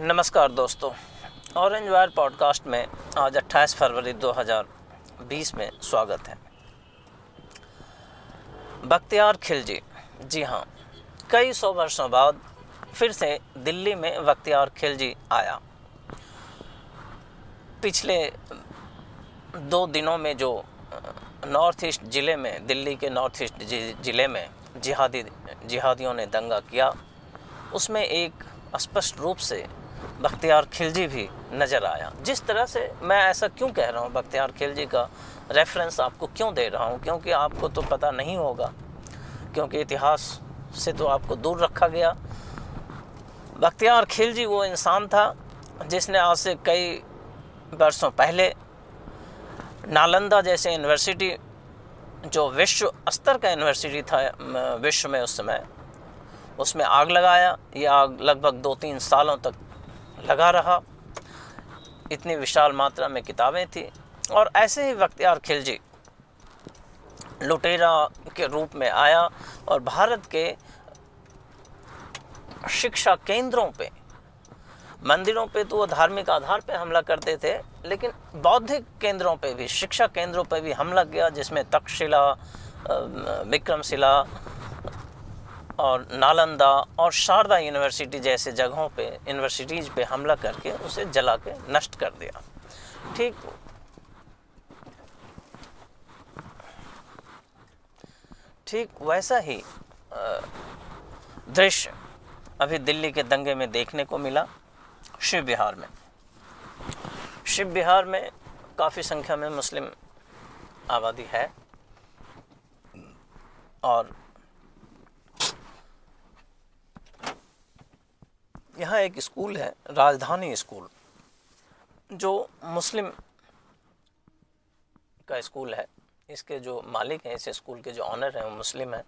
नमस्कार दोस्तों orange wire podcast में आज 28 फरवरी 2020 में स्वागत है। बख्तियार खिलजी, जी हाँ कई सौ वर्षों बाद फिर से दिल्ली में बख्तियार खिलजी आया। पिछले दो दिनों में जो नॉर्थ ईस्ट ज़िले में, दिल्ली के नॉर्थ ईस्ट ज़िले में जिहादी, जिहादियों ने दंगा किया, उसमें एक स्पष्ट रूप से बख्तियार खिलजी भी नज़र आया। जिस तरह से मैं ऐसा क्यों कह रहा हूँ, बख्तियार खिलजी का रेफरेंस आपको क्यों दे रहा हूँ? क्योंकि आपको तो पता नहीं होगा, क्योंकि इतिहास से तो आपको दूर रखा गया। बख्तियार खिलजी वो इंसान था जिसने आज से कई वर्षों पहले नालंदा जैसे यूनिवर्सिटी जो विश्व स्तर का यूनिवर्सिटी था विश्व में उस समय, उसमें आग लगाया। ये आग लगभग दो तीन सालों तक लगा रहा। इतनी विशाल मात्रा में किताबें थी। और ऐसे ही बख्तियार खिलजी लुटेरा के रूप में आया और भारत के शिक्षा केंद्रों पे, मंदिरों पे तो वो धार्मिक आधार पे हमला करते थे, लेकिन बौद्धिक केंद्रों पे भी, शिक्षा केंद्रों पे भी हमला किया, जिसमें तक्षशिला विक्रमशिला और नालंदा और शारदा यूनिवर्सिटी जैसे जगहों पे यूनिवर्सिटीज़ पे हमला करके उसे जला के नष्ट कर दिया। ठीक? ठीक वैसा ही दृश्य अभी दिल्ली के दंगे में देखने को मिला, शिव बिहार में। शिव बिहार में काफ़ी संख्या में मुस्लिम आबादी है और यहाँ एक स्कूल है, राजधानी स्कूल, जो मुस्लिम का स्कूल है। इसके जो मालिक हैं, इस स्कूल के जो ऑनर हैं, वो मुस्लिम हैं।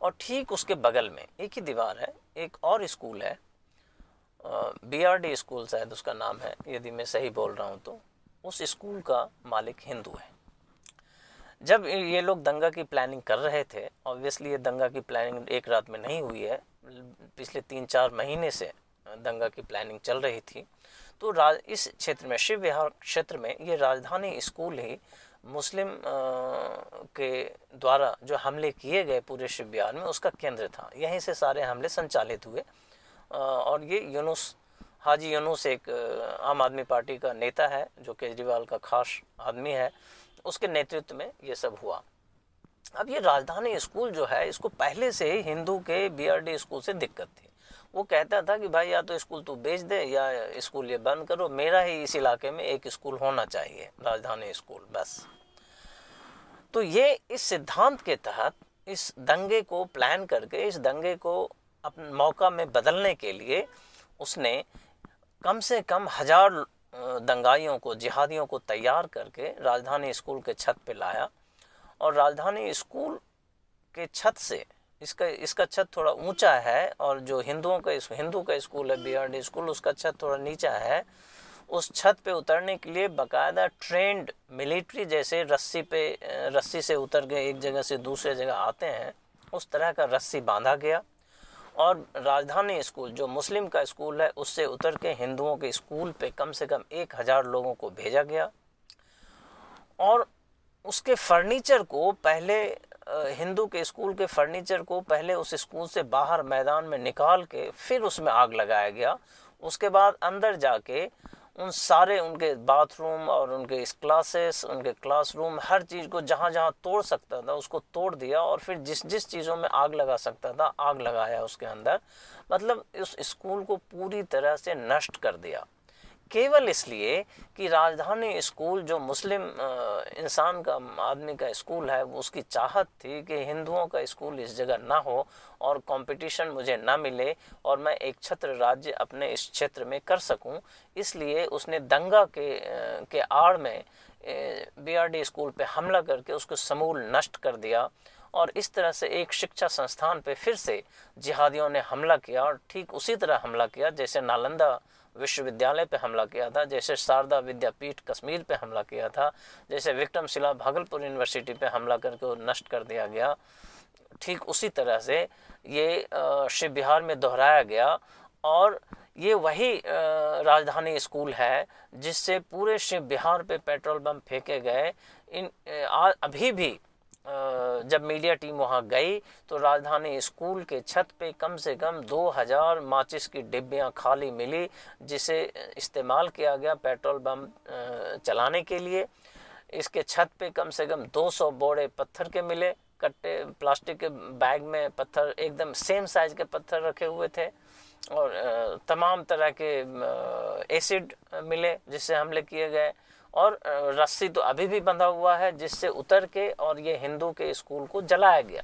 और ठीक उसके बगल में एक ही दीवार है, एक और स्कूल है। बी आर डी स्कूल शायद उसका नाम है, यदि मैं सही बोल रहा हूँ तो। उस स्कूल का मालिक हिंदू है। जब ये लोग दंगा की प्लानिंग कर रहे थे ऑब्वियसली ये दंगा की प्लानिंग एक रात में नहीं हुई है, पिछले तीन चार महीने से दंगा की प्लानिंग चल रही थी तो राज इस क्षेत्र में, शिव विहार क्षेत्र में ये राजधानी स्कूल ही मुस्लिम के द्वारा जो हमले किए गए पूरे शिव बिहार में, उसका केंद्र था। यहीं से सारे हमले संचालित हुए। और ये यूनुस, हाजी यूनुस एक आम आदमी पार्टी का नेता है, जो केजरीवाल का खास आदमी है। उसके नेतृत्व में ये सब हुआ। अब ये राजधानी स्कूल जो है, इसको पहले से ही हिंदू के बीआरडी स्कूल से दिक्कत थी। वो कहता था कि भाई या तो स्कूल तू बेच दे या स्कूल ये बंद करो, मेरा ही इस इलाके में एक स्कूल होना चाहिए, राजधानी स्कूल, बस। तो ये इस सिद्धांत के तहत इस दंगे को प्लान करके, इस दंगे को अपने मौका में बदलने के लिए उसने कम से कम हज़ार दंगाइयों को, जिहादियों को तैयार करके राजधानी स्कूल के छत पे लाया। और राजधानी स्कूल के छत से, इसका इसका छत थोड़ा ऊँचा है और जो हिंदुओं का हिंदू का स्कूल है बी स्कूल, उसका छत थोड़ा नीचा है। उस छत पे उतरने के लिए बकायदा ट्रेंड मिलिट्री जैसे रस्सी पे, रस्सी से उतर के एक जगह से दूसरे जगह आते हैं, उस तरह का रस्सी बांधा गया। और राजधानी स्कूल, जो मुस्लिम का स्कूल है, उससे उतर के हिंदुओं के स्कूल पे कम से कम एक हज़ार लोगों को भेजा गया। और उसके फर्नीचर को पहले हिंदू के स्कूल के फर्नीचर को पहले उस स्कूल से बाहर मैदान में निकाल के फिर उसमें आग लगाया गया। उसके बाद अंदर जाके उन सारे उनके बाथरूम और उनके इस क्लासेस, उनके क्लासरूम, हर चीज़ को जहाँ जहाँ तोड़ सकता था, उसको तोड़ दिया और फिर जिस जिस चीज़ों में आग लगा सकता था, आग लगाया उसके अंदर। मतलब उस स्कूल को पूरी तरह से नष्ट कर दिया। केवल इसलिए कि राजधानी स्कूल जो मुस्लिम इंसान का, आदमी का स्कूल है, वो उसकी चाहत थी कि हिंदुओं का स्कूल इस जगह ना हो और कंपटीशन मुझे ना मिले और मैं एक छत्र राज्य अपने इस क्षेत्र में कर सकूँ। इसलिए उसने दंगा के के आड़ में बीआरडी स्कूल पे हमला करके उसको समूल नष्ट कर दिया और इस तरह से एक शिक्षा संस्थान पे फिर से जिहादियों ने हमला किया और ठीक उसी तरह हमला किया, जैसे नालंदा विश्वविद्यालय पे हमला किया था जैसे शारदा विद्यापीठ कश्मीर पे हमला किया था जैसे विक्रम शिला भागलपुर यूनिवर्सिटी पे हमला करके नष्ट कर दिया गया। ठीक उसी तरह से ये शिव बिहार में दोहराया गया और ये वही राजधानी स्कूल है जिससे पूरे शिव बिहार पे पेट्रोल बम फेंके गए। इन आ, अभी भी जब मीडिया टीम वहाँ गई तो राजधानी स्कूल के छत पे कम से कम 2000 माचिस की डिब्बियाँ खाली मिली, जिसे इस्तेमाल किया गया पेट्रोल बम चलाने के लिए। इसके छत पे कम से कम 200 बोड़े पत्थर के मिले। कट्टे, प्लास्टिक के बैग में पत्थर, एकदम सेम साइज़ के पत्थर रखे हुए थे। और तमाम तरह के एसिड मिले जिससे हमले किए गए। और रस्सी तो अभी भी बंधा हुआ है जिससे उतर के और ये हिंदू के स्कूल को जलाया गया।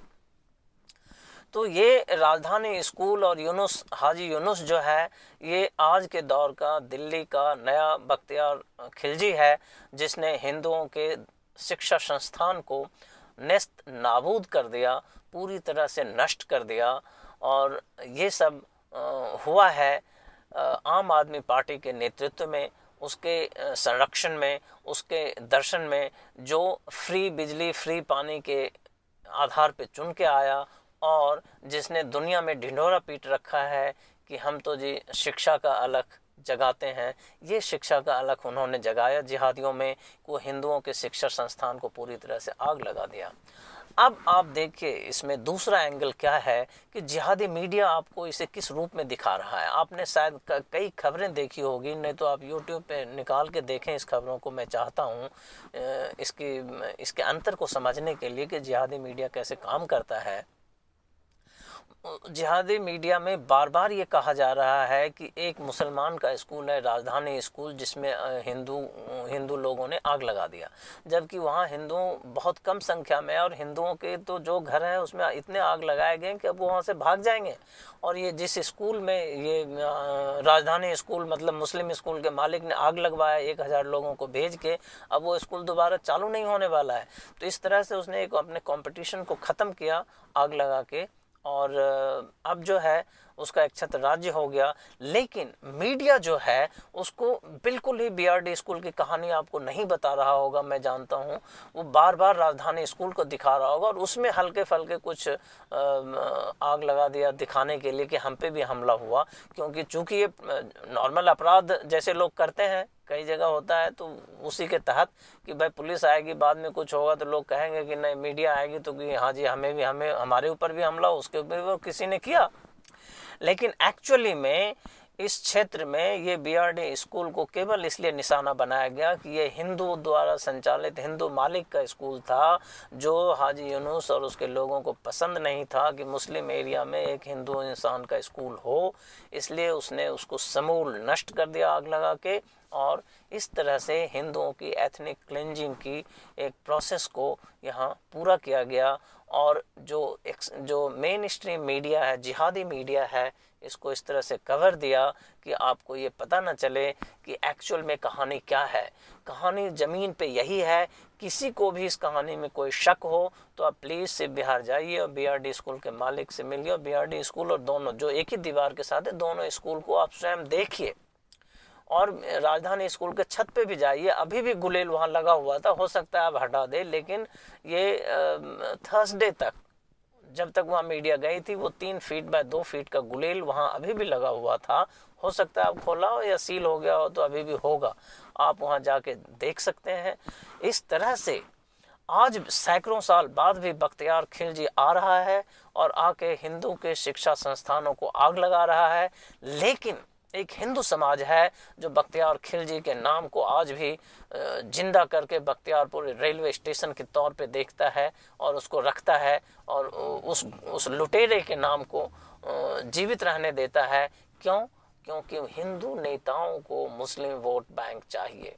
तो ये राजधानी स्कूल और यूनुस, हाजी यूनुस जो है, ये आज के दौर का, दिल्ली का नया बख्तियार खिलजी है, जिसने हिंदुओं के शिक्षा संस्थान को नस्त नाबूद कर दिया, पूरी तरह से नष्ट कर दिया और ये सब हुआ है आम आदमी पार्टी के नेतृत्व में। उसके संरक्षण में, उसके दर्शन में, जो फ्री बिजली, फ्री पानी के आधार पे चुन के आया और जिसने दुनिया में ढिंढोरा पीट रखा है कि हम तो जी शिक्षा का अलग जगाते हैं, ये शिक्षा का अलग उन्होंने जगाया, जिहादियों में को हिंदुओं के शिक्षा संस्थान को पूरी तरह से आग लगा दिया। अब आप देखिए, इसमें दूसरा एंगल क्या है कि जिहादी मीडिया आपको इसे किस रूप में दिखा रहा है? आपने शायद कई खबरें देखी होगी, नहीं तो आप यूट्यूब पे निकाल के देखें इस खबरों को। मैं चाहता हूँ इसकी, इसके अंतर को समझने के लिए कि जिहादी मीडिया कैसे काम करता है। जिहादी मीडिया में बार बार ये कहा जा रहा है कि एक मुसलमान का स्कूल है, राजधानी स्कूल, जिसमें हिंदू हिंदू लोगों ने आग लगा दिया। जबकि वहाँ हिंदुओं बहुत कम संख्या में और हिंदुओं के तो जो घर हैं, उसमें इतने आग लगाए गए कि अब वो वहाँ से भाग जाएँगे। और ये जिस स्कूल में ये राजधानी स्कूल मतलब मुस्लिम स्कूल के मालिक ने आग लगवाया, एक हज़ार लोगों को भेज के, अब वो स्कूल दोबारा चालू नहीं होने वाला है। तो इस तरह से उसने एक अपने कंपटीशन को ख़त्म किया, आग लगा के। और अब जो है, उसका एक छत्र राज्य हो गया। लेकिन मीडिया जो है, उसको बिल्कुल ही बीआरडी स्कूल की कहानी आपको नहीं बता रहा होगा, मैं जानता हूँ। वो बार बार राजधानी स्कूल को दिखा रहा होगा और उसमें हल्के फलके कुछ आग लगा दिया दिखाने के लिए कि हम पे भी हमला हुआ, क्योंकि चूँकि ये नॉर्मल अपराध जैसे लोग करते हैं कई जगह होता है तो उसी के तहत कि भाई पुलिस आएगी, बाद में कुछ होगा तो लोग कहेंगे कि नहीं, मीडिया आएगी तो कि हाँ जी, हमें भी, हमें, हमारे ऊपर भी हमला, उसके ऊपर भी किसी ने किया। लेकिन एक्चुअली में इस क्षेत्र में ये बीआरडी स्कूल को केवल इसलिए निशाना बनाया गया कि ये हिंदू द्वारा संचालित, हिंदू मालिक का स्कूल था, जो हाजी यूनुस और उसके लोगों को पसंद नहीं था कि मुस्लिम एरिया में एक हिंदू इंसान का स्कूल हो। इसलिए उसने उसको समूल नष्ट कर दिया आग लगा के। और इस तरह से हिंदुओं की एथनिक क्लेंजिंग की एक प्रोसेस को यहाँ पूरा किया गया और जो एक जो मेन स्ट्रीम मीडिया है, जिहादी मीडिया है, इसको इस तरह से कवर दिया कि आपको ये पता ना चले कि एक्चुअल में कहानी क्या है। कहानी ज़मीन पे यही है, किसी को भी इस कहानी में कोई शक हो तो आप प्लीज़ से बिहार जाइए और बीआरडी स्कूल के मालिक से मिलिए और बीआरडी स्कूल और दोनों, जो एक ही दीवार के साथ है, दोनों स्कूल को आप स्वयं देखिए। और राजधानी स्कूल के छत पे भी जाइए। अभी भी गुलेल वहाँ लगा हुआ था, हो सकता है आप हटा दे, लेकिन ये थर्सडे तक जब तक वहाँ मीडिया गई थी, वो तीन फीट बाय दो फीट का गुलेल वहाँ अभी भी लगा हुआ था। हो सकता है आप खोला हो या सील हो गया हो तो अभी भी होगा। आप वहाँ जाके देख सकते हैं। इस तरह से आज सैकड़ों साल बाद भी बख्तियार खिलजी आ रहा है और आके हिंदू के शिक्षा संस्थानों को आग लगा रहा है। लेकिन एक हिंदू समाज है जो बख्तियार खिलजी के नाम को आज भी ज़िंदा करके बख्तियारपुर रेलवे स्टेशन के तौर पे देखता है और उसको रखता है और उस उस लुटेरे के नाम को जीवित रहने देता है। क्यों? क्योंकि हिंदू नेताओं को मुस्लिम वोट बैंक चाहिए।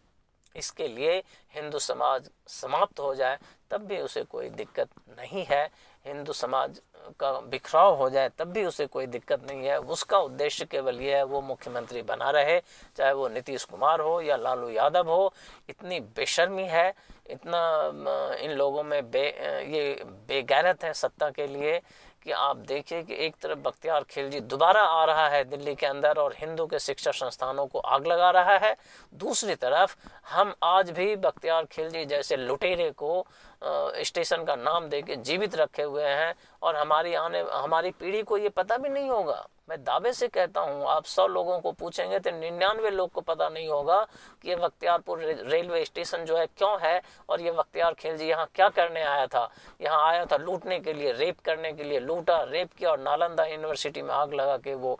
इसके लिए हिंदू समाज समाप्त हो जाए, तब भी उसे कोई दिक्कत नहीं है। हिंदू समाज का बिखराव हो जाए, तब भी उसे कोई दिक्कत नहीं है। उसका उद्देश्य केवल ये है, वो मुख्यमंत्री बना रहे, चाहे वो नीतीश कुमार हो या लालू यादव हो। इतनी बेशर्मी है, इतना इन लोगों में बे, ये बेगैरत है सत्ता के लिए कि आप देखिए कि एक तरफ़ बख्तियार खिलजी दोबारा आ रहा है दिल्ली के अंदर और हिंदू के शिक्षा संस्थानों को आग लगा रहा है। दूसरी तरफ़ हम आज भी बख्तियार खिलजी जैसे लुटेरे को स्टेशन का नाम दे के जीवित रखे हुए हैं और हमारी आने, हमारी पीढ़ी को ये पता भी नहीं होगा। मैं दावे से कहता हूँ, आप सौ लोगों को पूछेंगे तो निन्यानवे लोग को पता नहीं होगा कि ये बख्तियारपुर रेलवे स्टेशन जो है क्यों है और ये बख्तियार खिलजी यहाँ क्या करने आया था। यहाँ आया था लूटने के लिए, रेप करने के लिए लूटा, रेप किया और नालंदा यूनिवर्सिटी में आग लगा के वो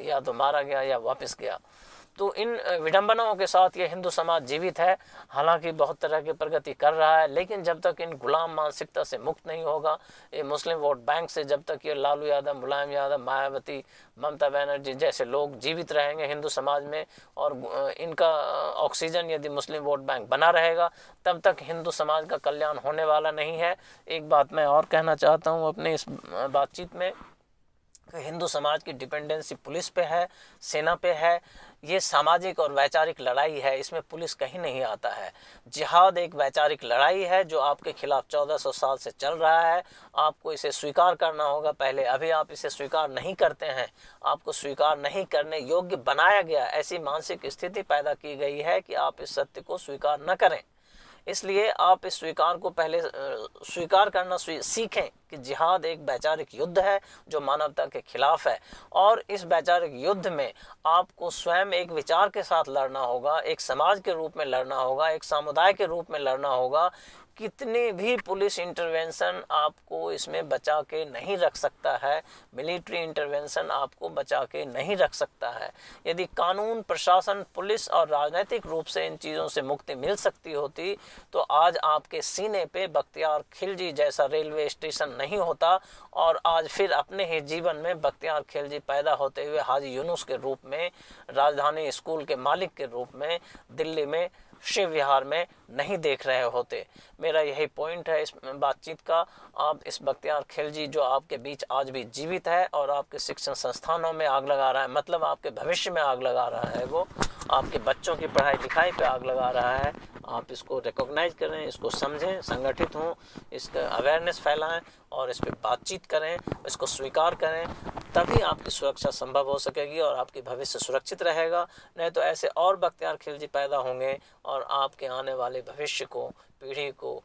या तो मारा गया या वापस गया। तो इन विडंबनाओं के साथ ये हिंदू समाज जीवित है। हालाँकि बहुत तरह की प्रगति कर रहा है, लेकिन जब तक इन गुलाम मानसिकता से मुक्त नहीं होगा, ये मुस्लिम वोट बैंक से जब तक ये लालू यादव, मुलायम यादव, मायावती, ममता बनर्जी जैसे लोग जीवित रहेंगे हिंदू समाज में और इनका ऑक्सीजन यदि मुस्लिम वोट बैंक बना रहेगा, तब तक हिंदू समाज का कल्याण होने वाला नहीं है। एक बात मैं और कहना चाहता हूँ अपने इस बातचीत में। हिंदू समाज की डिपेंडेंसी पुलिस पे है, सेना पे है, ये सामाजिक और वैचारिक लड़ाई है, इसमें पुलिस कहीं नहीं आता है। जिहाद एक वैचारिक लड़ाई है जो आपके खिलाफ 1400 साल से चल रहा है, आपको इसे स्वीकार करना होगा, पहले अभी आप इसे स्वीकार नहीं करते हैं, आपको स्वीकार नहीं करने योग्य बनाया गया, ऐसी मानसिक स्थिति पैदा की गई है कि आप इस सत्य को स्वीकार न करें। इसलिए आप इस स्वीकार को पहले स्वीकार करना सीखें कि जिहाद एक वैचारिक युद्ध है, जो मानवता के खिलाफ है। और इस वैचारिक युद्ध में आपको स्वयं एक विचार के साथ लड़ना होगा, एक समाज के रूप में लड़ना होगा, एक समुदाय के रूप में लड़ना होगा कितने भी पुलिस इंटरवेंशन आपको इसमें बचा के नहीं रख सकता है मिलिट्री इंटरवेंशन आपको बचा के नहीं रख सकता है। यदि कानून, प्रशासन, पुलिस और राजनीतिक रूप से इन चीज़ों से मुक्ति मिल सकती होती तो आज आपके सीने पे बख्तियार खिलजी जैसा रेलवे स्टेशन नहीं होता और आज फिर अपने ही जीवन में बख्तियार खिलजी पैदा होते हुए हाजी यूनुस के रूप में, राजधानी स्कूल के मालिक के रूप में, दिल्ली में शिव विहार में नहीं देख रहे होते। मेरा यही पॉइंट है इस बातचीत का। आप इस बख्तियार खिलजी जो आपके बीच आज भी जीवित है और आपके शिक्षण संस्थानों में आग लगा रहा है मतलब आपके भविष्य में आग लगा रहा है वो, आपके बच्चों की पढ़ाई लिखाई पे आग लगा रहा है, आप इसको रिकॉग्नाइज करें, इसको समझें, संगठित हों, इसका अवेयरनेस फैलाएँ और इस पर बातचीत करें, इसको स्वीकार करें। तभी आपकी सुरक्षा संभव हो सकेगी और आपकी भविष्य सुरक्षित रहेगा। नहीं तो ऐसे और बख्तियार खिलजी पैदा होंगे और आपके आने वाले भविष्य को, पीढ़ी को,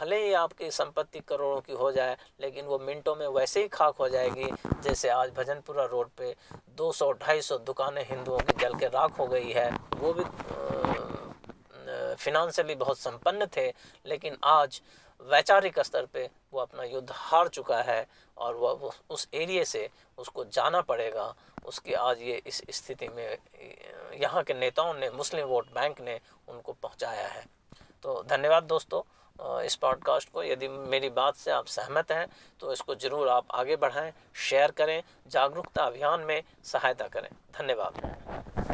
भले ही आपकी संपत्ति करोड़ों की हो जाए, लेकिन वो मिनटों में वैसे ही खाक हो जाएगी, जैसे आज भजनपुरा रोड पे 200-250 दुकानें हिंदुओं की जल के राख हो गई है। वो भी फिनंशियली बहुत संपन्न थे, लेकिन आज वैचारिक स्तर पे वो अपना युद्ध हार चुका है और वह उस एरिए से उसको जाना पड़ेगा। उसकी आज ये इस स्थिति में, यहाँ के नेताओं ने, मुस्लिम वोट बैंक ने उनको पहुँचाया है। तो धन्यवाद दोस्तों इस पॉडकास्ट को। यदि मेरी बात से आप सहमत हैं तो इसको ज़रूर आप आगे बढ़ाएँ, शेयर करें, जागरूकता अभियान में सहायता करें। धन्यवाद।